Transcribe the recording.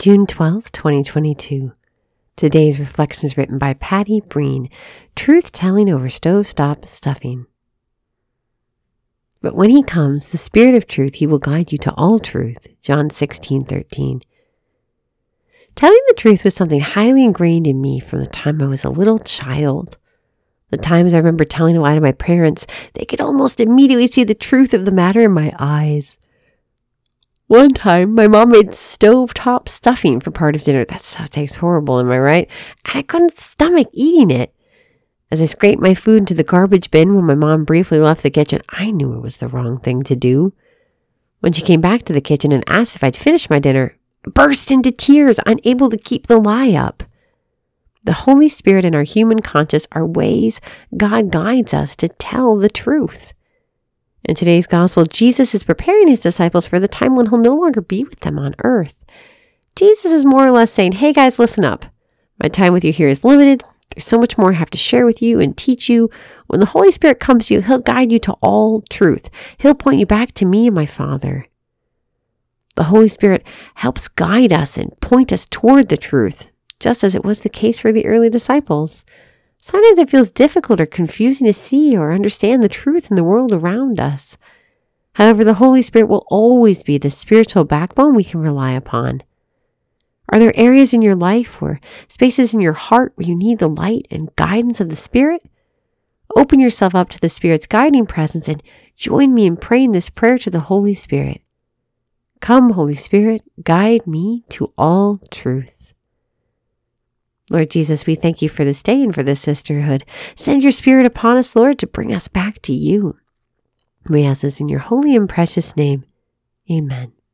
June 12th, 2022. Today's reflection is written by Patty Breen, Truth Telling Over Stovetop Stuffing. But when he comes, the Spirit of truth, he will guide you to all truth. John 16, 13. Telling the truth was something highly ingrained in me from the time I was a little child. The times I remember telling a lie to my parents, they could almost immediately see the truth of the matter in my eyes. One time, my mom made stovetop stuffing for part of dinner. That stuff tastes horrible, am I right? And I couldn't stomach eating it. As I scraped my food into the garbage bin when my mom briefly left the kitchen, I knew it was the wrong thing to do. When she came back to the kitchen and asked if I'd finished my dinner, I burst into tears, unable to keep the lie up. The Holy Spirit and our human conscience are ways God guides us to tell the truth. In today's gospel, Jesus is preparing his disciples for the time when he'll no longer be with them on earth. Jesus is more or less saying, Hey guys, listen up. My time with you here is limited. There's so much more I have to share with you and teach you. When the Holy Spirit comes to you, he'll guide you to all truth. He'll point you back to me and my Father. The Holy Spirit helps guide us and point us toward the truth, just as it was the case for the early disciples. Sometimes it feels difficult or confusing to see or understand the truth in the world around us. However, the Holy Spirit will always be the spiritual backbone we can rely upon. Are there areas in your life or spaces in your heart where you need the light and guidance of the Spirit? Open yourself up to the Spirit's guiding presence and join me in praying this prayer to the Holy Spirit. Come, Holy Spirit, guide me to all truth. Lord Jesus, we thank you for this day and for this sisterhood. Send your spirit upon us, Lord, to bring us back to you. We ask this in your holy and precious name. Amen.